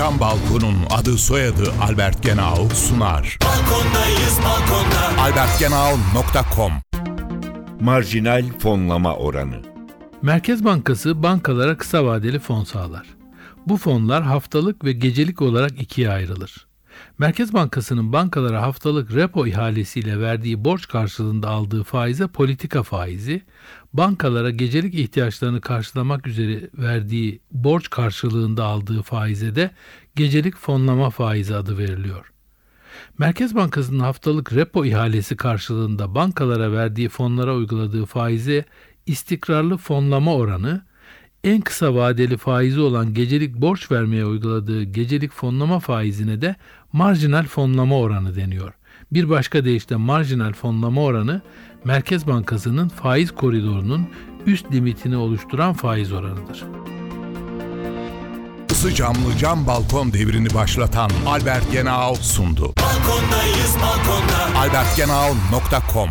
cam balkonun adı soyadı Albert Genau sunar. Balkondayız balkonda. albertgenau.com Marjinal fonlama oranı. Merkez Bankası bankalara kısa vadeli fon sağlar. Bu fonlar haftalık ve gecelik olarak ikiye ayrılır. Merkez Bankası'nın bankalara haftalık repo ihalesiyle verdiği borç karşılığında aldığı faize politika faizi, bankalara gecelik ihtiyaçlarını karşılamak üzere verdiği borç karşılığında aldığı faize de gecelik fonlama faizi adı veriliyor. Merkez Bankası'nın haftalık repo ihalesi karşılığında bankalara verdiği fonlara uyguladığı faize istikrarlı fonlama oranı, en kısa vadeli faizi olan gecelik borç vermeye uyguladığı gecelik fonlama faizine de marjinal fonlama oranı deniyor. Bir başka deyişle marjinal fonlama oranı Merkez Bankası'nın faiz koridorunun üst limitini oluşturan faiz oranıdır. Isı camlı cam balkon devrini başlatan Albert Genau sundu. Balkondayız balkonda. albertgenau.com